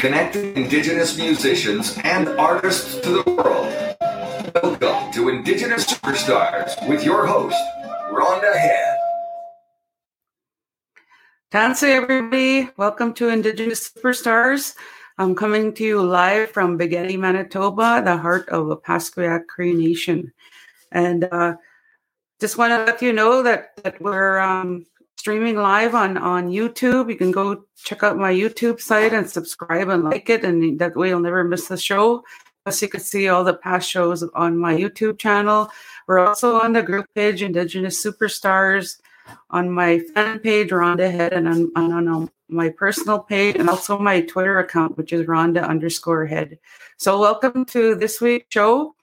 connecting Indigenous musicians and artists to the world. Welcome to Indigenous Superstars with your host, Rhonda Head. Tansi, everybody. Welcome to Indigenous Superstars. I'm coming to you live from Big Eddy, Manitoba, the heart of the Opaskwayak Cree Nation. And uh, just want to let you know that, that we're um, streaming live on, on YouTube. You can go check out my YouTube site and subscribe and like it, and that way you'll never miss the show. Plus, you can see all the past shows on my YouTube channel. We're also on the group page Indigenous Superstars, on my fan page Rhonda Head, and on, on, on my personal page and also my Twitter account, which is Rhonda underscore head. So, welcome to this week's show.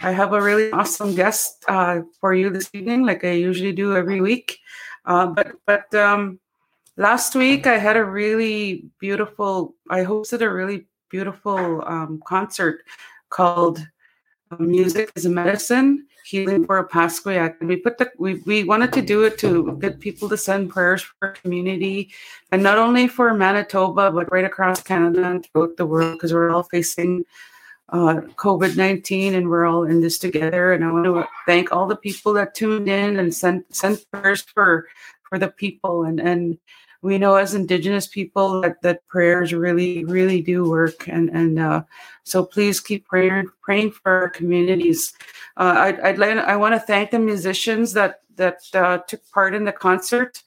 I have a really awesome guest uh, for you this evening, like I usually do every week. Uh, but but um, last week I had a really beautiful. I hosted a really beautiful um, concert called uh, "Music is a Medicine." healing for a Opaskwayak. And we put the we, we wanted to do it to get people to send prayers for community and not only for Manitoba, but right across Canada and throughout the world because we're all facing uh, COVID 19 and we're all in this together. And I want to thank all the people that tuned in and sent sent prayers for for the people. And and we know as indigenous people that, that prayers really really do work. And and uh, so please keep praying praying for our communities. Uh, I'd, I'd like i want to thank the musicians that that uh, took part in the concert.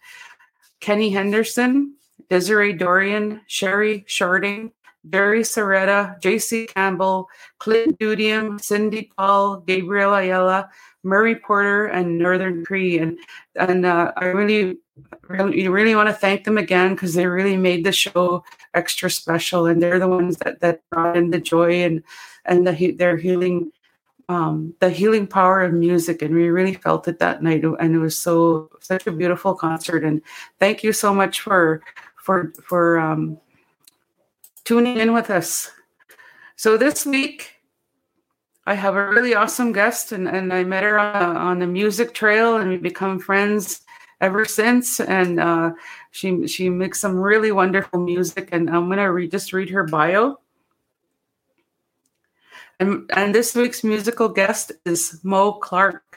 Kenny henderson desiree Dorion sherry sharding Barry Soretta, J.C. Campbell, Clint Dutiaume, Cindy Paul, Gabriel Ayala, Murray Porter, and Northern Cree. And and uh, I really really, really want to thank them again because they really made the show extra special, and they're the ones that that brought in the joy and and the their healing, um, the healing power of music, and we really felt it that night, and it was so such a beautiful concert. And thank you so much for for for um, tuning in with us. So this week. I have a really awesome guest, and, and I met her on, on the music trail, and we've become friends ever since. And uh, she she makes some really wonderful music. And I'm gonna read just read her bio. And and this week's musical guest is Mo Clark.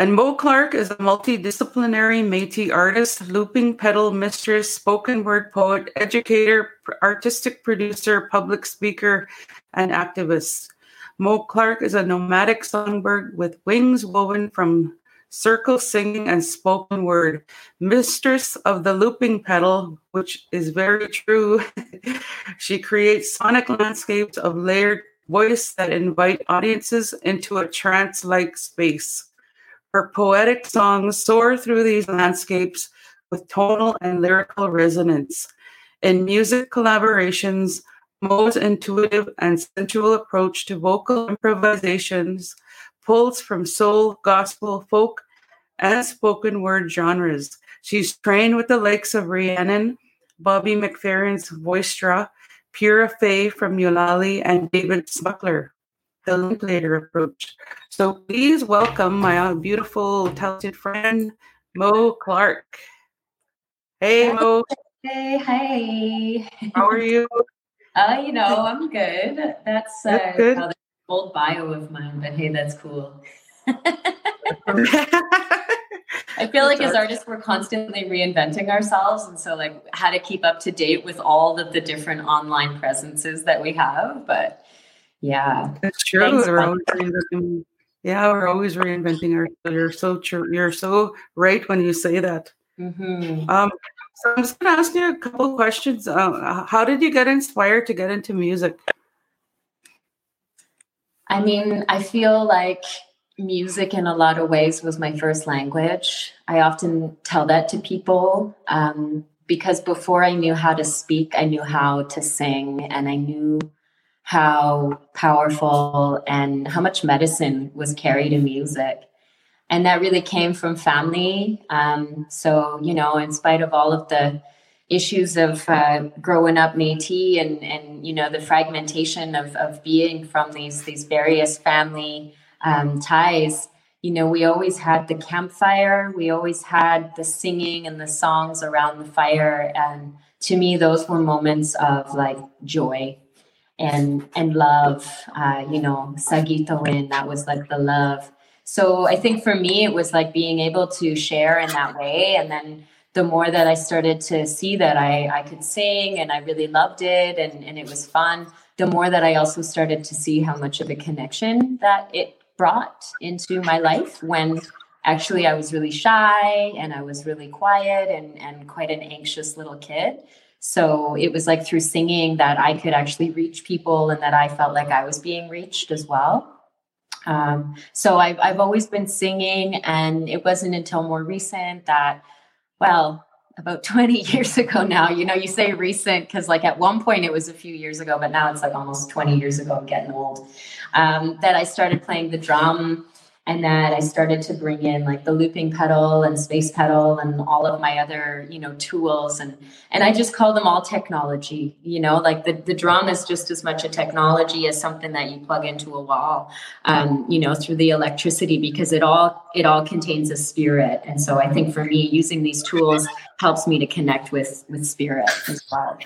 And Mo Clark is a multidisciplinary Métis artist, looping pedal mistress, spoken word poet, educator, artistic producer, public speaker, and activist. Mo Clark is a nomadic songbird with wings woven from circle singing and spoken word, mistress of the looping pedal, which is very true. she creates sonic landscapes of layered voice that invite audiences into a trance like space. Her poetic songs soar through these landscapes with tonal and lyrical resonance. In music collaborations, Mo's intuitive and sensual approach to vocal improvisations pulls from soul, gospel, folk, and spoken word genres. She's trained with the likes of Rhiannon, Bobby McFerrin's Voicestra, Pura Fé from Ulali, and David Smukler, the Linklater approach. So please welcome my beautiful, talented friend, Mo Clark. Hey, Mo. Hey, hey. How are you? Uh, you know, I'm good. That's, uh, that's good. an old bio of mine, but hey, that's cool. I feel like as artists, we're constantly reinventing ourselves. And so, like, how to keep up to date with all of the different online presences that we have. But yeah. That's true. we're always yeah, we're always reinventing ourselves. You're so true. You're so right when you say that. Mm-hmm. Um, so I'm just going to ask you a couple questions. Uh, how did you get inspired to get into music? I mean, I feel like music in a lot of ways was my first language. I often tell that to people um, because before I knew how to speak, I knew how to sing and I knew how powerful and how much medicine was carried in music and that really came from family. Um, so, you know, in spite of all of the issues of uh, growing up Métis and and you know the fragmentation of of being from these these various family um, ties, you know, we always had the campfire. We always had the singing and the songs around the fire, and to me, those were moments of like joy and and love. Uh, you know, Sagito in that was like the love. So I think for me, it was like being able to share in that way, and then the more that I started to see that I, I could sing and I really loved it and, and it was fun, the more that I also started to see how much of a connection that it brought into my life when actually I was really shy and I was really quiet and, and quite an anxious little kid. So it was like through singing that I could actually reach people and that I felt like I was being reached as well. Um, so I've, I've always been singing, and it wasn't until more recent that well, about 20 years ago now. You know, you say recent because, like, at one point it was a few years ago, but now it's like almost 20 years ago. I'm getting old. Um, that I started playing the drum and that I started to bring in like the looping pedal and space pedal and all of my other you know tools and and I just call them all technology you know like the, the drum is just as much a technology as something that you plug into a wall um, you know through the electricity because it all it all contains a spirit and so I think for me using these tools helps me to connect with with spirit as well.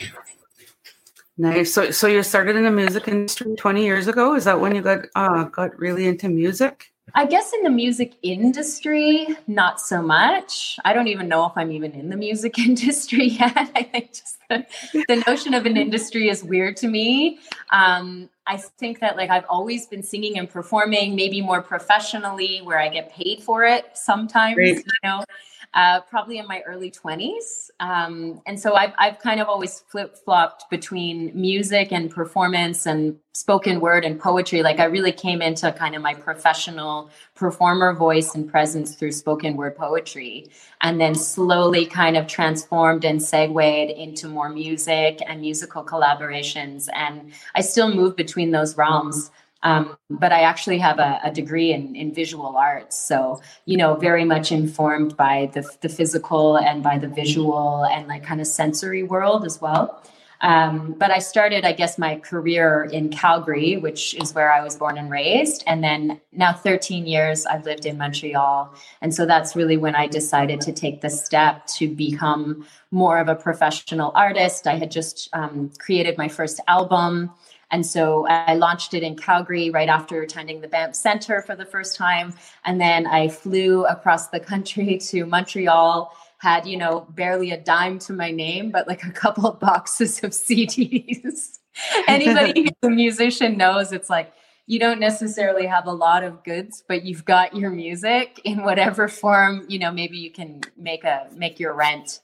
Nice. So, so you started in the music industry 20 years ago. Is that when you got uh, got really into music? I guess in the music industry, not so much. I don't even know if I'm even in the music industry yet. I think just the, the notion of an industry is weird to me. Um, I think that like I've always been singing and performing, maybe more professionally, where I get paid for it sometimes, Great. you know uh, probably in my early 20s. Um, and so I've, I've kind of always flip flopped between music and performance and spoken word and poetry. Like I really came into kind of my professional performer voice and presence through spoken word poetry, and then slowly kind of transformed and segued into more music and musical collaborations. And I still move between those realms. Um, but I actually have a, a, degree in, in visual arts. So, you know, very much informed by the, the physical and by the visual and like kind of sensory world as well. Um, but I started, I guess, my career in Calgary, which is where I was born and raised. And then now 13 years I've lived in Montreal. And so that's really when I decided to take the step to become more of a professional artist. I had just um, created my first album. And so I launched it in Calgary right after attending the Banff Center for the first time. And then I flew across the country to Montreal, had, you know, barely a dime to my name, but like a couple of boxes of CDs. Anybody who's a musician knows it's like, you don't necessarily have a lot of goods but you've got your music in whatever form you know maybe you can make a make your rent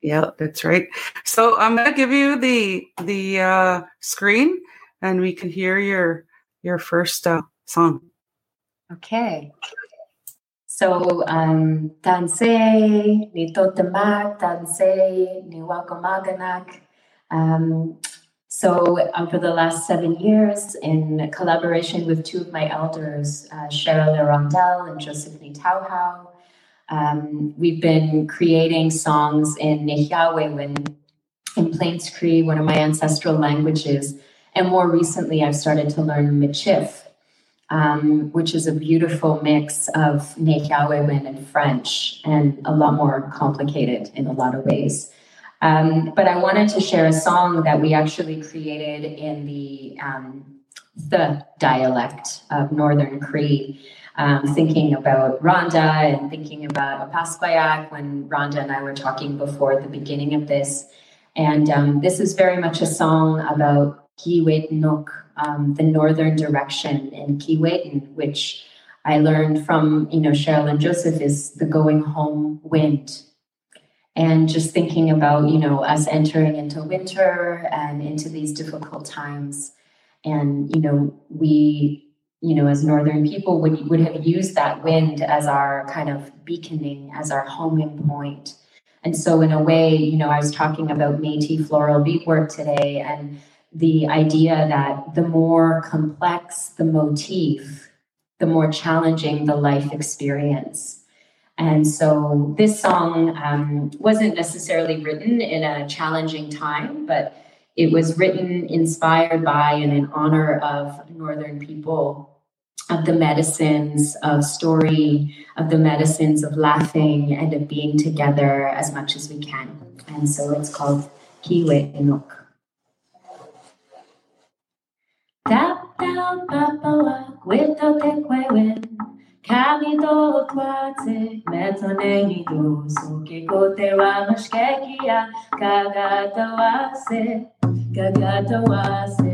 Yeah, that's right. So I'm gonna give you the the uh, screen, and we can hear your your first uh, song. Okay. So um Tansei, ni totemak, Tansei, ni wakomaganak. Um, so um, for the last seven years, in collaboration with two of my elders, uh, Cheryl Rondell and Josephine Tauhau, um, we've been creating songs in Nehiyawewen, in Plains Cree, one of my ancestral languages. And more recently, I've started to learn Michif, um, which is a beautiful mix of Nehiyawewen and French, and a lot more complicated in a lot of ways. Um, but I wanted to share a song that we actually created in the um, the dialect of Northern Cree um, thinking about Rhonda and thinking about Opaskwayak when Rhonda and I were talking before the beginning of this. And um, this is very much a song about Kiwetnuk, um, the northern direction in Kiwetan, which I learned from, you know, Cheryl and Joseph is the going home wind. And just thinking about, you know, us entering into winter and into these difficult times. And, you know, we you know, as northern people would would have used that wind as our kind of beaconing, as our homing point. And so, in a way, you know, I was talking about Métis floral beadwork today, and the idea that the more complex the motif, the more challenging the life experience. And so, this song um, wasn't necessarily written in a challenging time, but it was written inspired by and in honor of Northern people, of the medicines of story, of the medicines of laughing and of being together as much as we can. And so it's called Kiwe. Tap down papawa kwito te kwewen Kami do kwate metoneni do. Suki kote wa mashkekia Kagata wase Kagata wase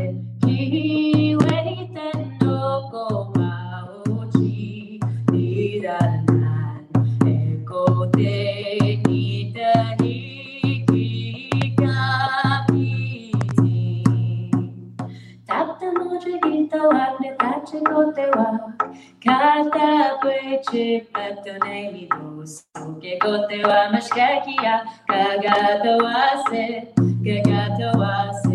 gita wagne tache kotewa Kata kweche patone mi dos Suke kotewa. Mashkakia Kagata wase Kagata wase. Kiwe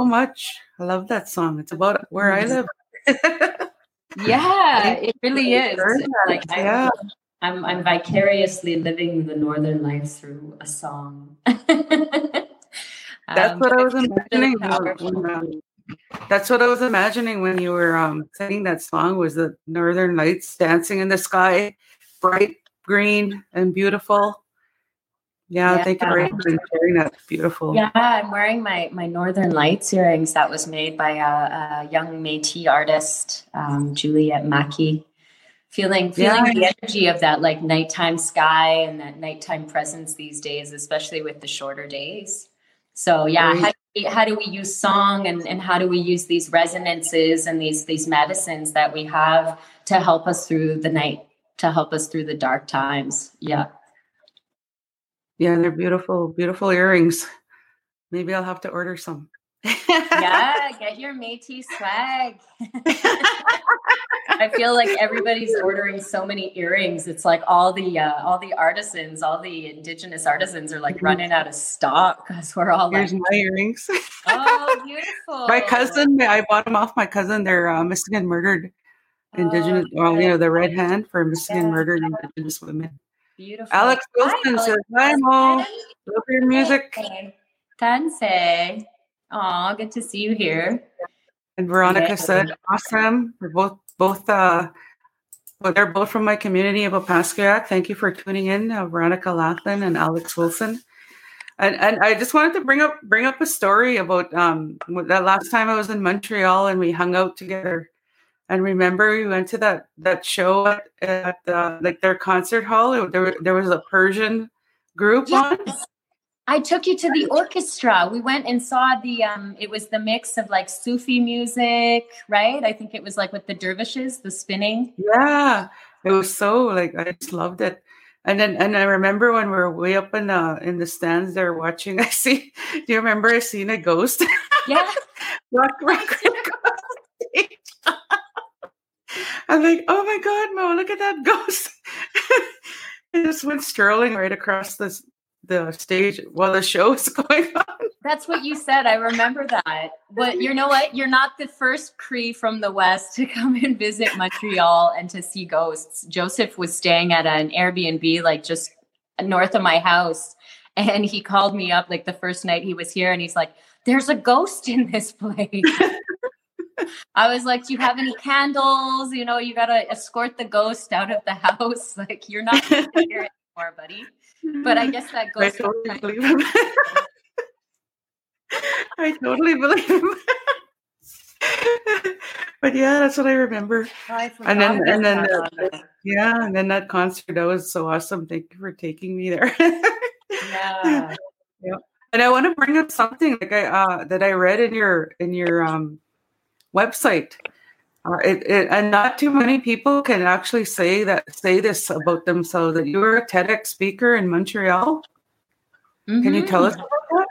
so much. I love that song. It's about where I live. Yeah, it really is. you for It's that. Like I'm, Yeah. I'm, I'm vicariously living the northern life through a song. That's Um, what I was really imagining. when- when, um, that's what I was imagining when you were um, singing that song. Was the Northern Lights dancing in the sky, bright green and beautiful. Yeah, thank you for Yeah. for sharing that. Beautiful. Yeah, I'm wearing my my Northern Lights earrings that was made by a, a young Métis artist, um, Juliette Mackey. Feeling feeling Yeah. the energy of that like nighttime sky and that nighttime presence these days, especially with the shorter days. So yeah, how, do we- how do we use song and, and how do we use these resonances and these these medicines that we have to help us through the night, to help us through the dark times? Yeah. Yeah, they're beautiful, beautiful earrings. Maybe I'll have to order some. yeah, get your Métis swag. I feel like everybody's ordering so many earrings. It's like all the uh, all the artisans, all the indigenous artisans are like Mhm. running out of stock because we're all like, Here's my earrings. oh, beautiful. my cousin, I bought them off my cousin. They're uh, Michigan murdered Indigenous, Oh, well, you know, the red hand for Michigan Yeah. murdered Indigenous women. Beautiful. Alex Wilson Hi, says, Hi, Mo. Love your music. Tanse. Aw, good to see you here. And Veronica Yeah. said, awesome. We're both, both, uh, well, they're both from my community of Opaskwayak. Thank you for tuning in, uh, Veronica Laughlin and Alex Wilson. And, and I just wanted to bring up bring up a story about um, that last time I was in Montreal and we hung out together. And remember, we went to that that show at, at uh, like their concert hall. It- There, there was a Persian group on. I took you to the orchestra. We went and saw the um it was the mix of like Sufi music, right? I think it was like with the dervishes, the spinning. Yeah, it was so like I just loved it. And then and I remember when we were way up in the in the stands there watching. I see. Do you remember I seen a ghost? Yeah. rock, rock, rock. I'm like, oh my god, Mo, look at that ghost! it just went strolling right across this the stage while the show was going on. That's what you said. I remember that. But you know what? You're not the first Cree from the West to come and visit Montreal and to see ghosts. Joseph was staying at an Airbnb like just north of my house. And he called me up like the first night he was here and he's like, There's a ghost in this place. I was like, Do you have any candles? You know, you got to escort the ghost out of the house. Like, you're not here anymore, buddy. But I guess that ghost. I totally believe him. I totally believe him. but yeah, that's what I remember. I and then, and then, yeah, and then that concert that was so awesome. Thank you for taking me there. yeah. Yeah. And I want to bring up something like I uh, that I read in your in your um, website. Uh, it, it, and not too many people can actually say that say this about themselves that you were a TEDx speaker in Montreal. Mm-hmm. Can you tell us mm-hmm. about that?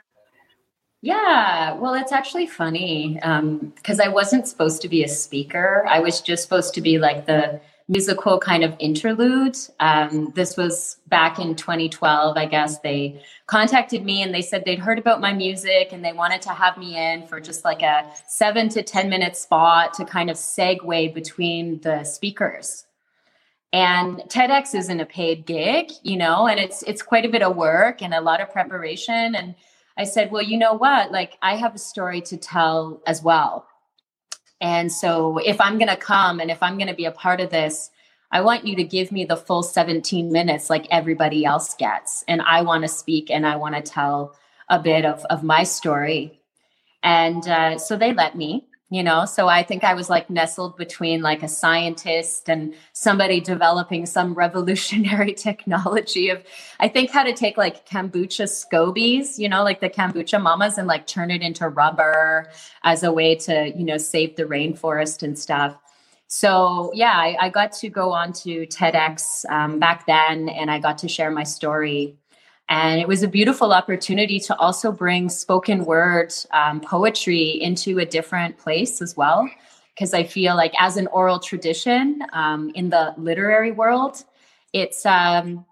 Yeah, well, it's actually funny because um, I wasn't supposed to be a speaker. I was just supposed to be like the musical kind of interlude. Um, this was back in 2012, I guess. They contacted me and they said they'd heard about my music and they wanted to have me in for just like a seven to 10 minute spot to kind of segue between the speakers. And TEDx isn't a paid gig, you know, and it's it's quite a bit of work and a lot of preparation. And I said, well, you know what? Like I have a story to tell as well. And so if I'm going to come and if I'm going to be a part of this, I want you to give me the full 17 minutes like everybody else gets. And I want to speak and I want to tell a bit of, of my story. And uh, so they let me you know? So i think i was like nestled between like a scientist and somebody developing some revolutionary technology of i think how to take like kombucha scobies you know like the kombucha mamas and like turn it into rubber as a way to you know save the rainforest and stuff. So yeah i, I got to go on to tedx um, back then and i got to share my story and it was a beautiful opportunity to also bring spoken word um, poetry into a different place as well. Because I feel like, as an oral tradition um, in the literary world, it's um,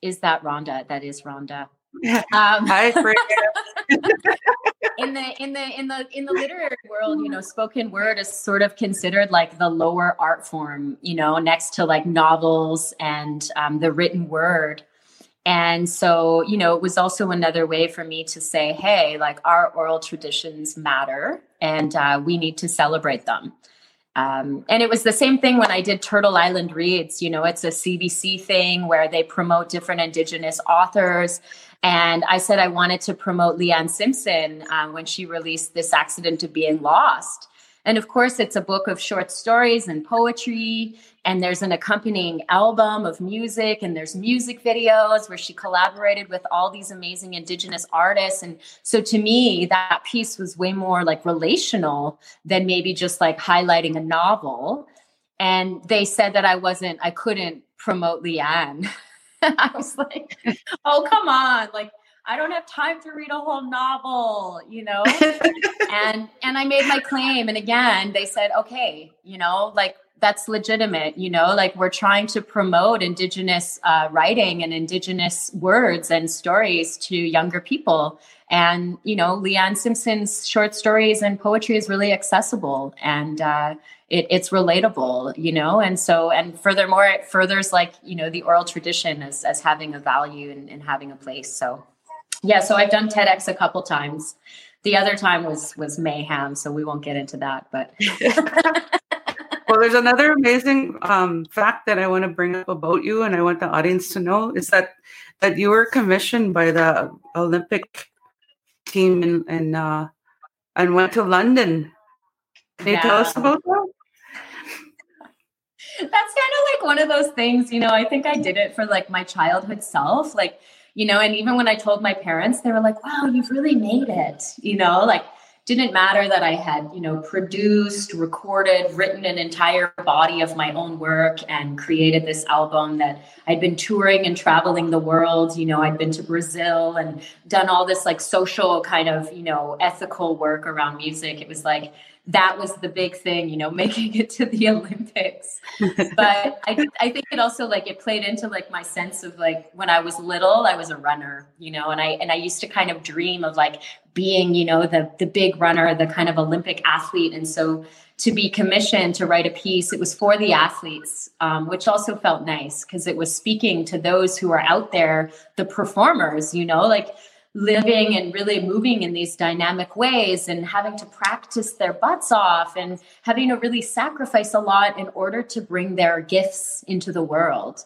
is that Rhonda? That is Rhonda. Um, Hi, in the in the in the in the literary world, you know, spoken word is sort of considered like the lower art form, you know, next to like novels and um, the written word. And so, you know, it was also another way for me to say, hey, like our oral traditions matter and uh, we need to celebrate them. Um, and it was the same thing when I did Turtle Island Reads. You know, it's a CBC thing where they promote different Indigenous authors. And I said I wanted to promote Leanne Simpson um, when she released This Accident of Being Lost. And of course, it's a book of short stories and poetry. And there's an accompanying album of music, and there's music videos where she collaborated with all these amazing Indigenous artists. And so to me, that piece was way more like relational than maybe just like highlighting a novel. And they said that I wasn't, I couldn't promote Leanne. I was like, oh, come on. Like, I don't have time to read a whole novel, you know? and and I made my claim and again, they said, "Okay, you know, like that's legitimate, you know, like we're trying to promote indigenous uh, writing and indigenous words and stories to younger people. And, you know, Leanne Simpson's short stories and poetry is really accessible and uh, it, it's relatable, you know? And so, and furthermore, it furthers like, you know, the oral tradition as, as having a value and, and having a place. So, yeah, so I've done TEDx a couple times. The other time was was mayhem, so we won't get into that. But well, there's another amazing um, fact that I want to bring up about you, and I want the audience to know is that that you were commissioned by the Olympic team and and, uh, and went to London. Can you yeah. tell us about that? That's kind of like one of those things, you know. I think I did it for like my childhood self, like you know, and even when I told my parents, they were like, wow, you've really made it, you know, like didn't matter that I had, you know, produced, recorded, written an entire body of my own work and created this album that I'd been touring and traveling the world. You know, I'd been to Brazil and done all this like social kind of, you know, ethical work around music. It was like, that was the big thing, you know, making it to the Olympics. but I, I think it also like it played into like my sense of like when I was little, I was a runner, you know, and I and I used to kind of dream of like being, you know, the the big runner, the kind of Olympic athlete. And so to be commissioned to write a piece, it was for the athletes, um, which also felt nice because it was speaking to those who are out there, the performers, you know, like living and really moving in these dynamic ways and having to practice their butts off and having to really sacrifice a lot in order to bring their gifts into the world.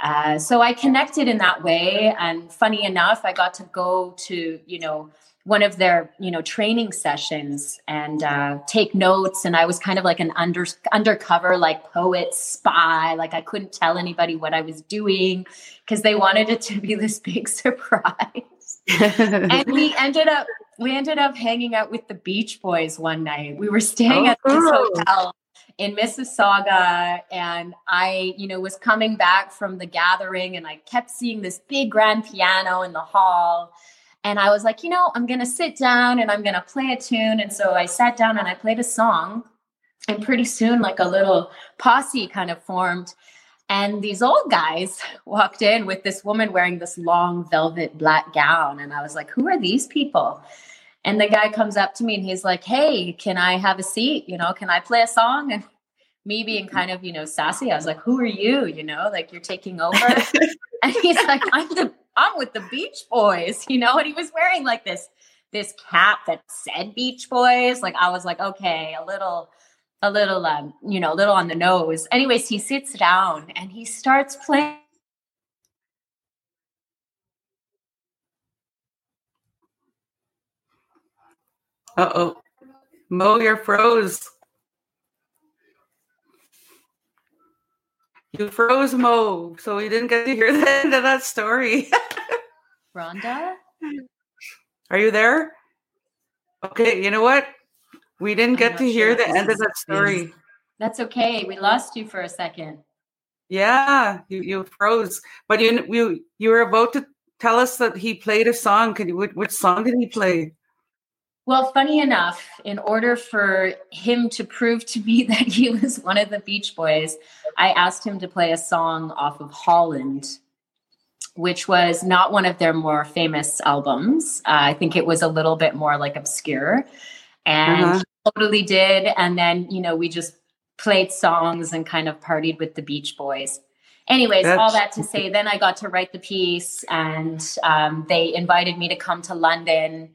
Uh, so I connected in that way. And funny enough, I got to go to, you know, one of their you know training sessions and uh, take notes and i was kind of like an under undercover like poet spy like i couldn't tell anybody what i was doing because they wanted it to be this big surprise and we ended up we ended up hanging out with the Beach Boys one night. We were staying oh, at this oh, hotel in Mississauga and I, you know, was coming back from the gathering and I kept seeing this big grand piano in the hall. And I was like, you know, I'm going to sit down and I'm going to play a tune. And so I sat down and I played a song. And pretty soon, like a little posse kind of formed. And these old guys walked in with this woman wearing this long velvet black gown. And I was like, who are these people? And the guy comes up to me and he's like, hey, can I have a seat? You know, can I play a song? And me being kind of, you know, sassy, I was like, who are you? You know, like you're taking over. and he's like, I'm the, I'm with the Beach Boys, you know, and he was wearing like this, this cap that said Beach Boys. Like I was like, okay, a little, a little um, you know, a little on the nose. Anyways, he sits down and he starts playing Uh oh. Mo, you're froze. You froze Mo, so we didn't get to hear the end of that story. Rhonda? Are you there? Okay, you know what? We didn't get to hear the end of that story. That's okay. We lost you for a second. Yeah, you, you froze. But you you you were about to tell us that he played a song. Can you which, which song did he play? Well, funny enough, in order for him to prove to me that he was one of the Beach Boys, I asked him to play a song off of Holland, which was not one of their more famous albums. Uh, I think it was a little bit more like obscure and uh-huh. totally did. And then, you know, we just played songs and kind of partied with the Beach Boys. Anyways, That's- all that to say, then I got to write the piece, and um, they invited me to come to London.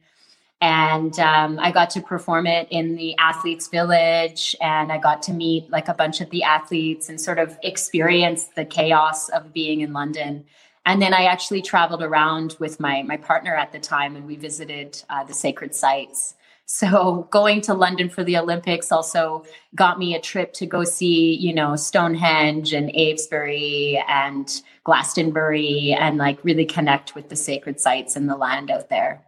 And um, I got to perform it in the athletes' village, and I got to meet like a bunch of the athletes and sort of experience the chaos of being in London. And then I actually traveled around with my my partner at the time, and we visited uh, the sacred sites. So going to London for the Olympics also got me a trip to go see, you know, Stonehenge and Avebury and Glastonbury and like really connect with the sacred sites and the land out there.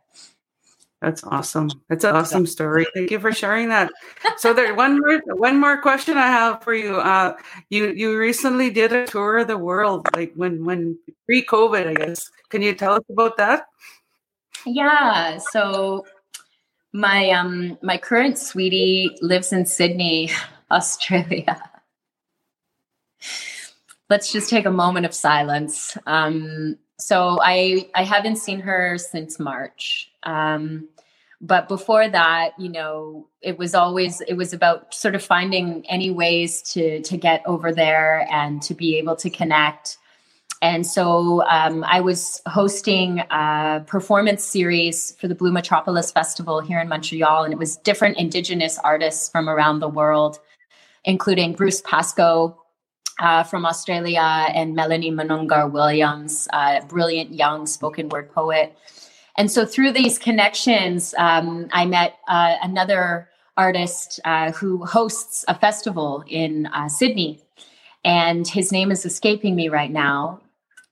That's awesome. That's an awesome story. Thank you for sharing that. So there one more one more question I have for you. Uh you you recently did a tour of the world, like when when pre-COVID, I guess. Can you tell us about that? Yeah. So my um my current sweetie lives in Sydney, Australia. Let's just take a moment of silence. Um, so I I haven't seen her since March. Um, but before that, you know, it was always it was about sort of finding any ways to to get over there and to be able to connect and so um, I was hosting a performance series for the Blue Metropolis Festival here in Montreal, and it was different Indigenous artists from around the world, including Bruce Pascoe uh, from Australia and Melanie Mununggurr Williams, a brilliant young spoken word poet. And so through these connections, um, I met uh, another artist uh, who hosts a festival in uh, Sydney and his name is escaping me right now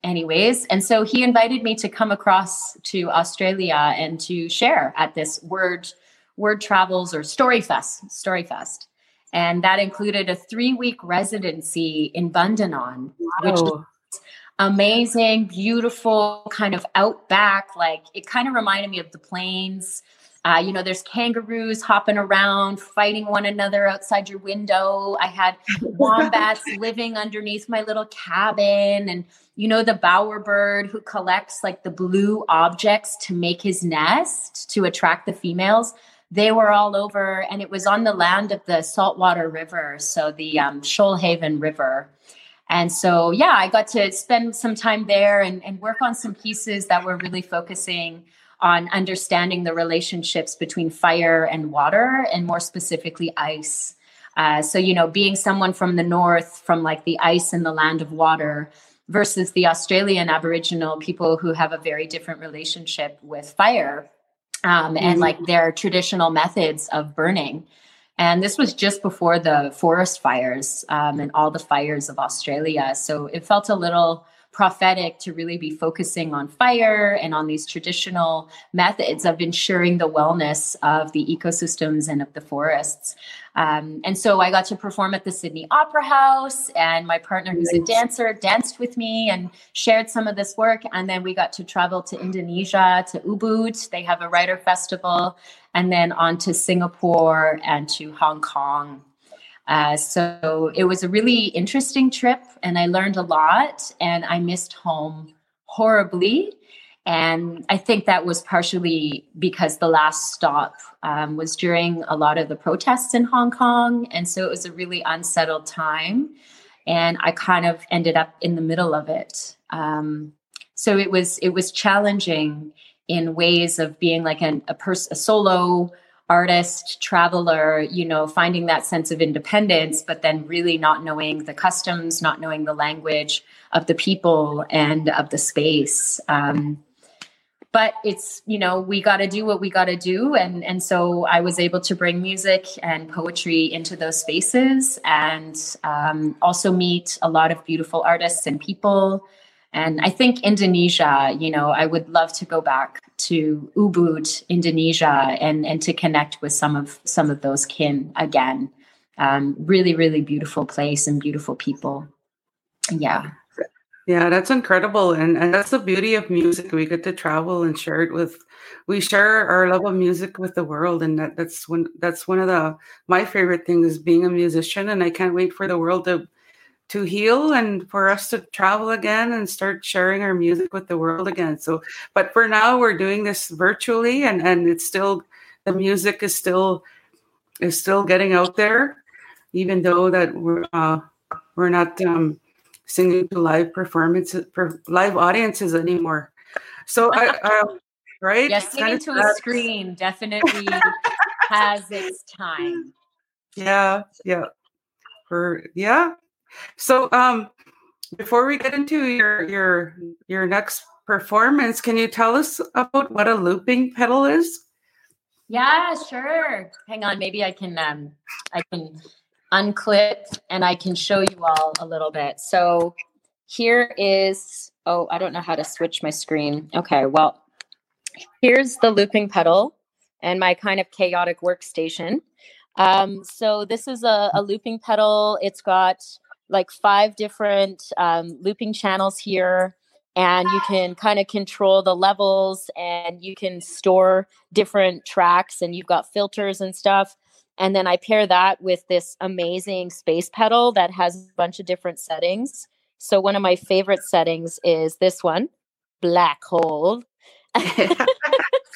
anyways. And so he invited me to come across to australia and to share at this word word travels or story fest story fest. And that included a three week residency in bundanon wow. which was amazing beautiful kind of outback. Like it kind of reminded me of the plains Uh, you know, there's kangaroos hopping around, fighting one another outside your window. I had wombats living underneath my little cabin. And, you know, the bowerbird who collects like the blue objects to make his nest to attract the females. They were all over, and it was on the land of the saltwater river. So the um, Shoalhaven River. And so, yeah, I got to spend some time there and, and work on some pieces that were really focusing on understanding the relationships between fire and water, and more specifically, ice. Uh, so, you know, being someone from the north, from like the ice and the land of water, versus the Australian Aboriginal people who have a very different relationship with fire um, and mm-hmm. like their traditional methods of burning. And this was just before the forest fires um, and all the fires of Australia. So it felt a little prophetic to really be focusing on fire and on these traditional methods of ensuring the wellness of the ecosystems and of the forests. Um, and so I got to perform at the Sydney Opera House, and my partner, who's a dancer, danced with me and shared some of this work. And then we got to travel to Indonesia, to Ubud. They have a writer festival, and then on to Singapore and to Hong Kong uh, so it was a really interesting trip, and I learned a lot, and I missed home horribly. And I think that was partially because the last stop um, was during a lot of the protests in Hong Kong. And so it was a really unsettled time. And I kind of ended up in the middle of it. Um, so it was it was challenging in ways of being like an, a a solo artist, traveler, you know, finding that sense of independence, but then really not knowing the customs, not knowing the language of the people and of the space. Um, but it's you know we got to do what we got to do and and so i was able to bring music and poetry into those spaces and um, also meet a lot of beautiful artists and people and I think Indonesia, you know, I would love to go back to Ubud, Indonesia, and and to connect with some of some of those kin again. Um, really, really beautiful place and beautiful people. Yeah. Yeah, that's incredible. And, and that's the beauty of music. We get to travel and share it with we share our love of music with the world. And that, that's one that's one of the my favorite things is being a musician. And I can't wait for the world to to heal and for us to travel again and start sharing our music with the world again. So, but for now, we're doing this virtually, and and it's still the music is still is still getting out there, even though that we're uh, we're not um, singing to live performances for live audiences anymore. So I. Uh, right? Yes, singing to a screen definitely has its time. Yeah, yeah. For yeah, so, um, before we get into your your your next performance, can you tell us about what a looping pedal is? Yeah, sure. Hang on, maybe I can um, I can unclip and I can show you all a little bit. So here is oh, I don't know how to switch my screen. Okay, well, here's the looping pedal and my kind of chaotic workstation. Um, so this is a, a looping pedal. It's got like five different um, looping channels here and you can kind of control the levels and you can store different tracks and you've got filters and stuff. And then i pair that with this amazing space pedal that has a bunch of different settings. So one of my favorite settings is this one black hole.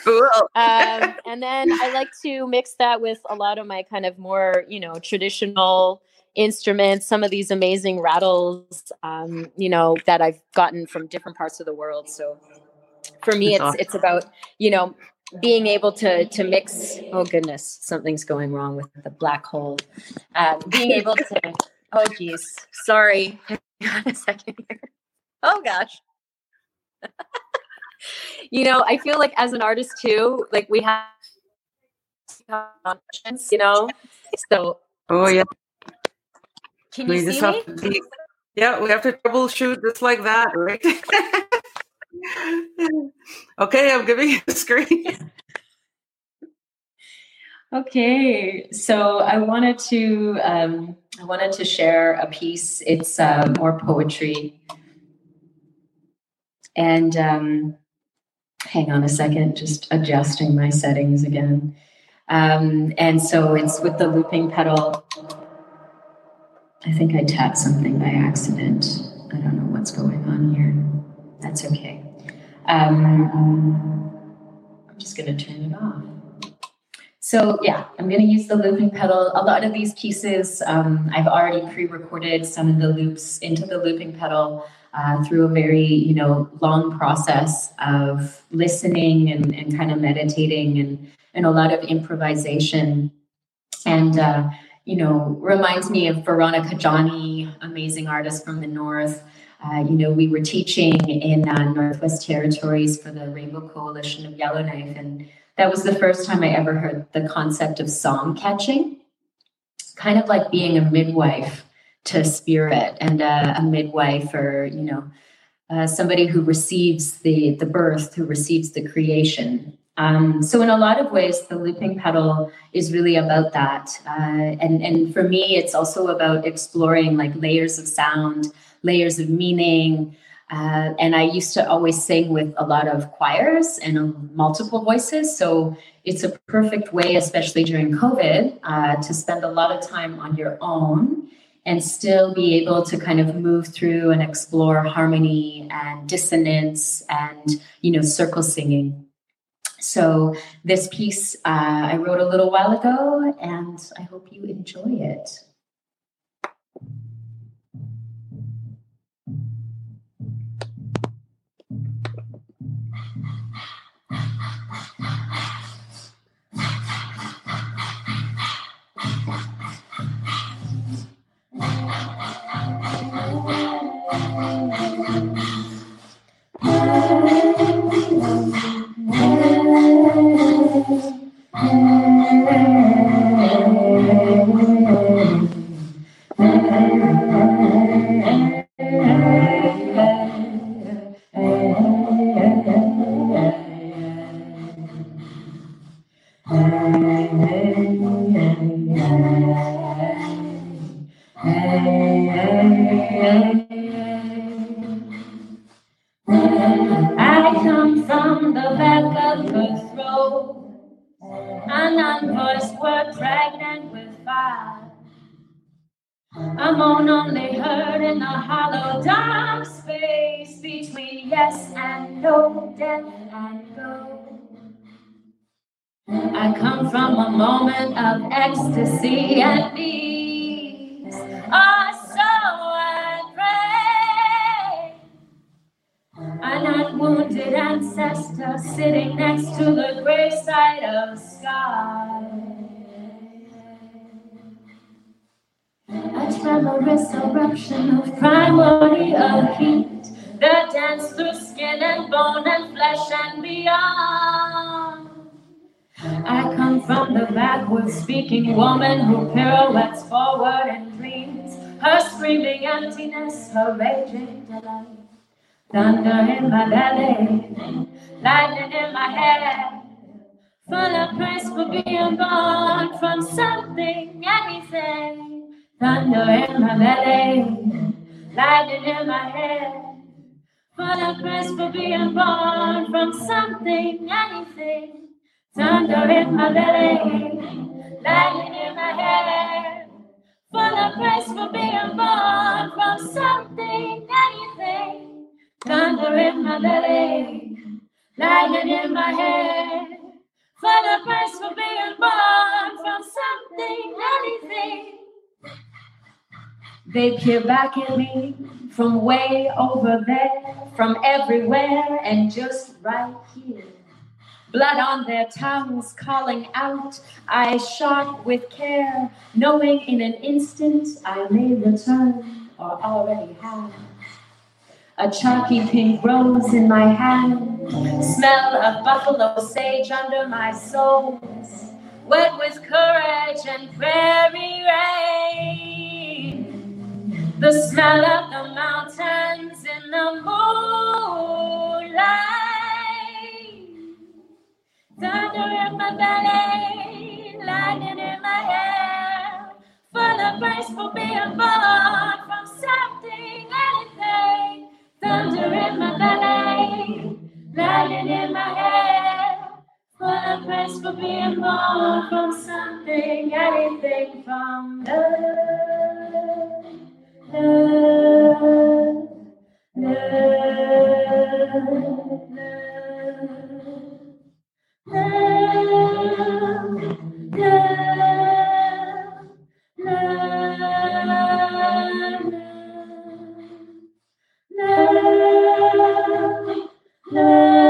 Cool. um, and then i like to mix that with a lot of my kind of more you know traditional instruments, some of these amazing rattles, um, you know, that I've gotten from different parts of the world. So for me, it's it's about you know being able to to mix. Oh goodness, something's going wrong with the black hole. Uh, being able to. Oh geez, sorry. Hang on a second here. Oh gosh. you know, I feel like as an artist too, like we have you know. So Oh yeah. Can you we see me? Be, yeah, we have to troubleshoot just like that, right? okay, I'm giving you the screen. okay, so I wanted to um, I wanted to share a piece. It's uh, more poetry, and um, hang on a second, just adjusting my settings again. Um, and so it's with the looping pedal. I think I tapped something by accident. I don't know what's going on here. That's okay. Um, I'm just going to turn it off. So yeah, I'm going to use the looping pedal. A lot of these pieces, um, I've already pre-recorded some of the loops into the looping pedal uh, through a very, you know, long process of listening and, and kind of meditating and, and a lot of improvisation. And, uh, you know, reminds me of Veronica Johnny, amazing artist from the North. Uh, you know, we were teaching in uh, Northwest Territories for the Rainbow Coalition of Yellowknife, and that was the first time I ever heard the concept of song catching, kind of like being a midwife to spirit and a, a midwife or, you know, uh, somebody who receives the, the birth, who receives the creation. Um, so in a lot of ways, the looping pedal is really about that. Uh, and, and for me, it's also about exploring like layers of sound, layers of meaning, uh, and I used to always sing with a lot of choirs and um, multiple voices. So it's a perfect way, especially during COVID, uh, to spend a lot of time on your own and still be able to kind of move through and explore harmony and dissonance and, you know, circle singing. So this piece uh, I wrote a little while ago, and I hope you enjoy it. An wounded ancestor sitting next to the graveside of sky. A tremorous eruption of primordial heat that dance through skin and bone and flesh and beyond. I come from the backwards speaking woman who pirouettes forward and dreams. Her screaming emptiness, her raging delight. Thunder in my belly, lightning in my head. Full of praise for being born from something, anything. Thunder in my belly, lightning in my head. Full of praise for being born from something, anything. Thunder in my belly, lightning in my hair. Full of praise for being born from something, anything. Thunder in my belly, lightning in my hair. Full of praise for being born from something, anything. They peer back at me from way over there, from everywhere, and just right here blood on their tongues, calling out. I shot with care, knowing in an instant I may return or already have. A chalky pink rose in my hand, smell of buffalo sage under my soles, wet with courage and prairie rain. The smell of the mountains in the moonlight. Thunder in my belly, lightning in my hair, full of praise for being born from something, anything. Thunder in my belly, lying in my head. Full of praise for being born from something, anything from love. Love, love, love, love, Let, let,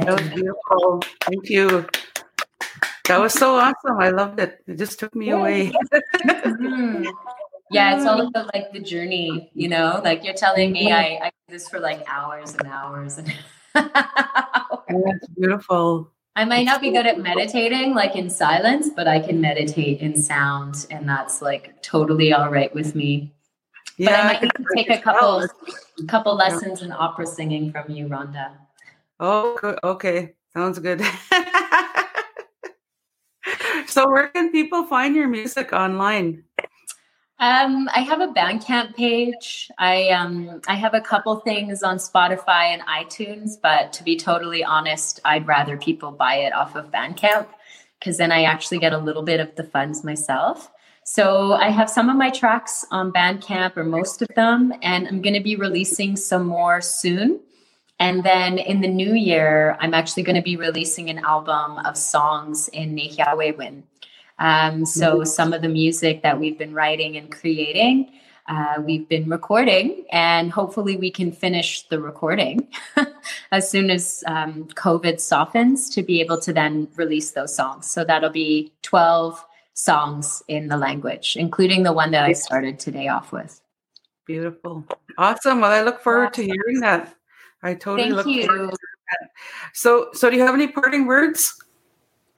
That was beautiful. Thank you. That was so awesome. I loved it. It just took me away. Mhm. Yeah, it's all about like the journey, you know. Like you're telling me, I, I do this for like hours and hours and. That's beautiful. I might not be good at meditating like in silence, but I can meditate in sound, and that's like totally all right with me. But I might need to take a couple couple lessons in opera singing from you, Rhonda. Oh, okay. Sounds good. so, where can people find your music online? Um, I have a Bandcamp page. I um, I have a couple things on Spotify and iTunes, but to be totally honest, I'd rather people buy it off of Bandcamp because then I actually get a little bit of the funds myself. So I have some of my tracks on Bandcamp, or most of them, and I'm going to be releasing some more soon. And then in the new year, I'm actually going to be releasing an album of songs in Nehiyawewin. Um, so some of the music that we've been writing and creating, uh, we've been recording, and hopefully we can finish the recording as soon as um, COVID softens to be able to then release those songs. So that'll be 12 songs in the language, including the one that I started today off with. Beautiful. Awesome. Well, I look forward to hearing that. I totally Thank look you. forward to that. So, so do you have any parting words?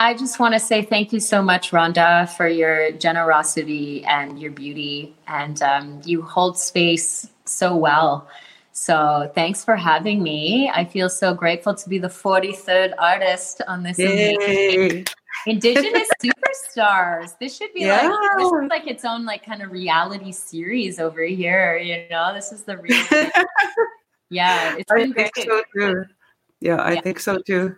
I just want to say thank you so much, Rhonda, for your generosity and your beauty. And um, you hold space so well. So thanks for having me. I feel so grateful to be the 43rd artist on this amazing Indigenous Superstars. This should be like this is like its own like kind of reality series over here. You know, this is the real. yeah, it's I been think great. so too. Yeah, I Yeah. think so too.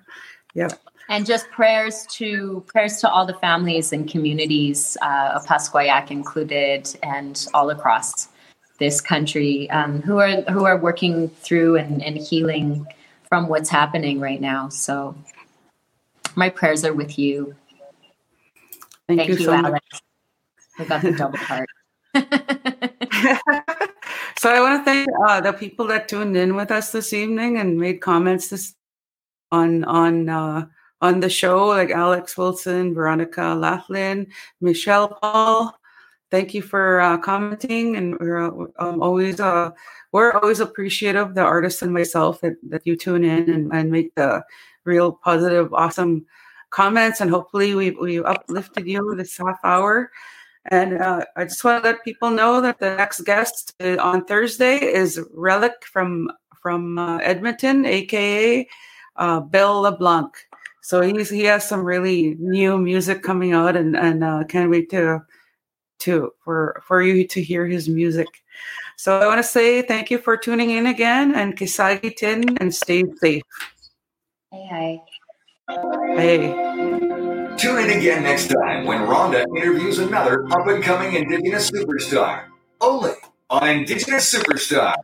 Yeah. And just prayers to prayers to all the families and communities uh, of Pasquayak included, and all across this country um, who are who are working through and, and healing from what's happening right now. So, my prayers are with you. Thank, Thank, you, you, so much. Alex. I got the double heart. so I want to thank uh, the people that tuned in with us this evening and made comments this on on uh, on the show, like Alex Wilson, Veronica Laughlin, Michelle Paul. Thank you for uh, commenting, and we're um, always uh, we're always appreciative, the artists and myself, that, that you tune in and, and make the real positive, awesome comments, and hopefully we we uplifted you this half hour. And uh, I just want to let people know that the next guest uh, on Thursday is Relic from from uh, Edmonton, aka uh, Bill LeBlanc. So he's he has some really new music coming out, and and uh, can't wait to to for for you to hear his music. So I want to say thank you for tuning in again, and Kisagi Tin, and stay safe. Hey, hi. Hey. Tune in again next time when Rhonda interviews another up and coming Indigenous superstar. Only on Indigenous Superstar.